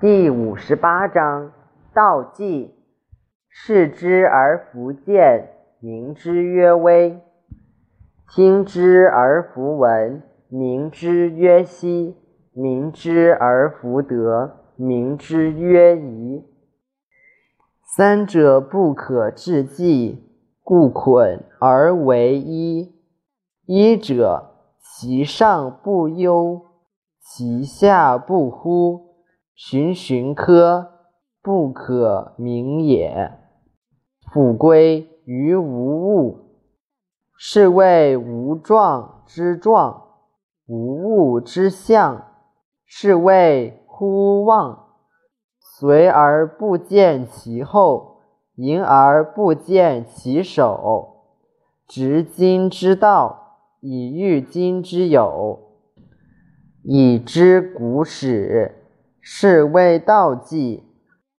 第五十八章：道纪，视之而弗见，名之曰微；听之而弗闻，名之曰希；明之而弗得，名之曰夷。三者不可致诘，故捆而为一。一者，其上不忧，其下不忽。循循科不可名也。复归于无物，是谓无状之状；无物之象，是谓乎妄。随而不见其后，迎而不见其首。执今之道，以御今之有，以知古始。是谓道纪。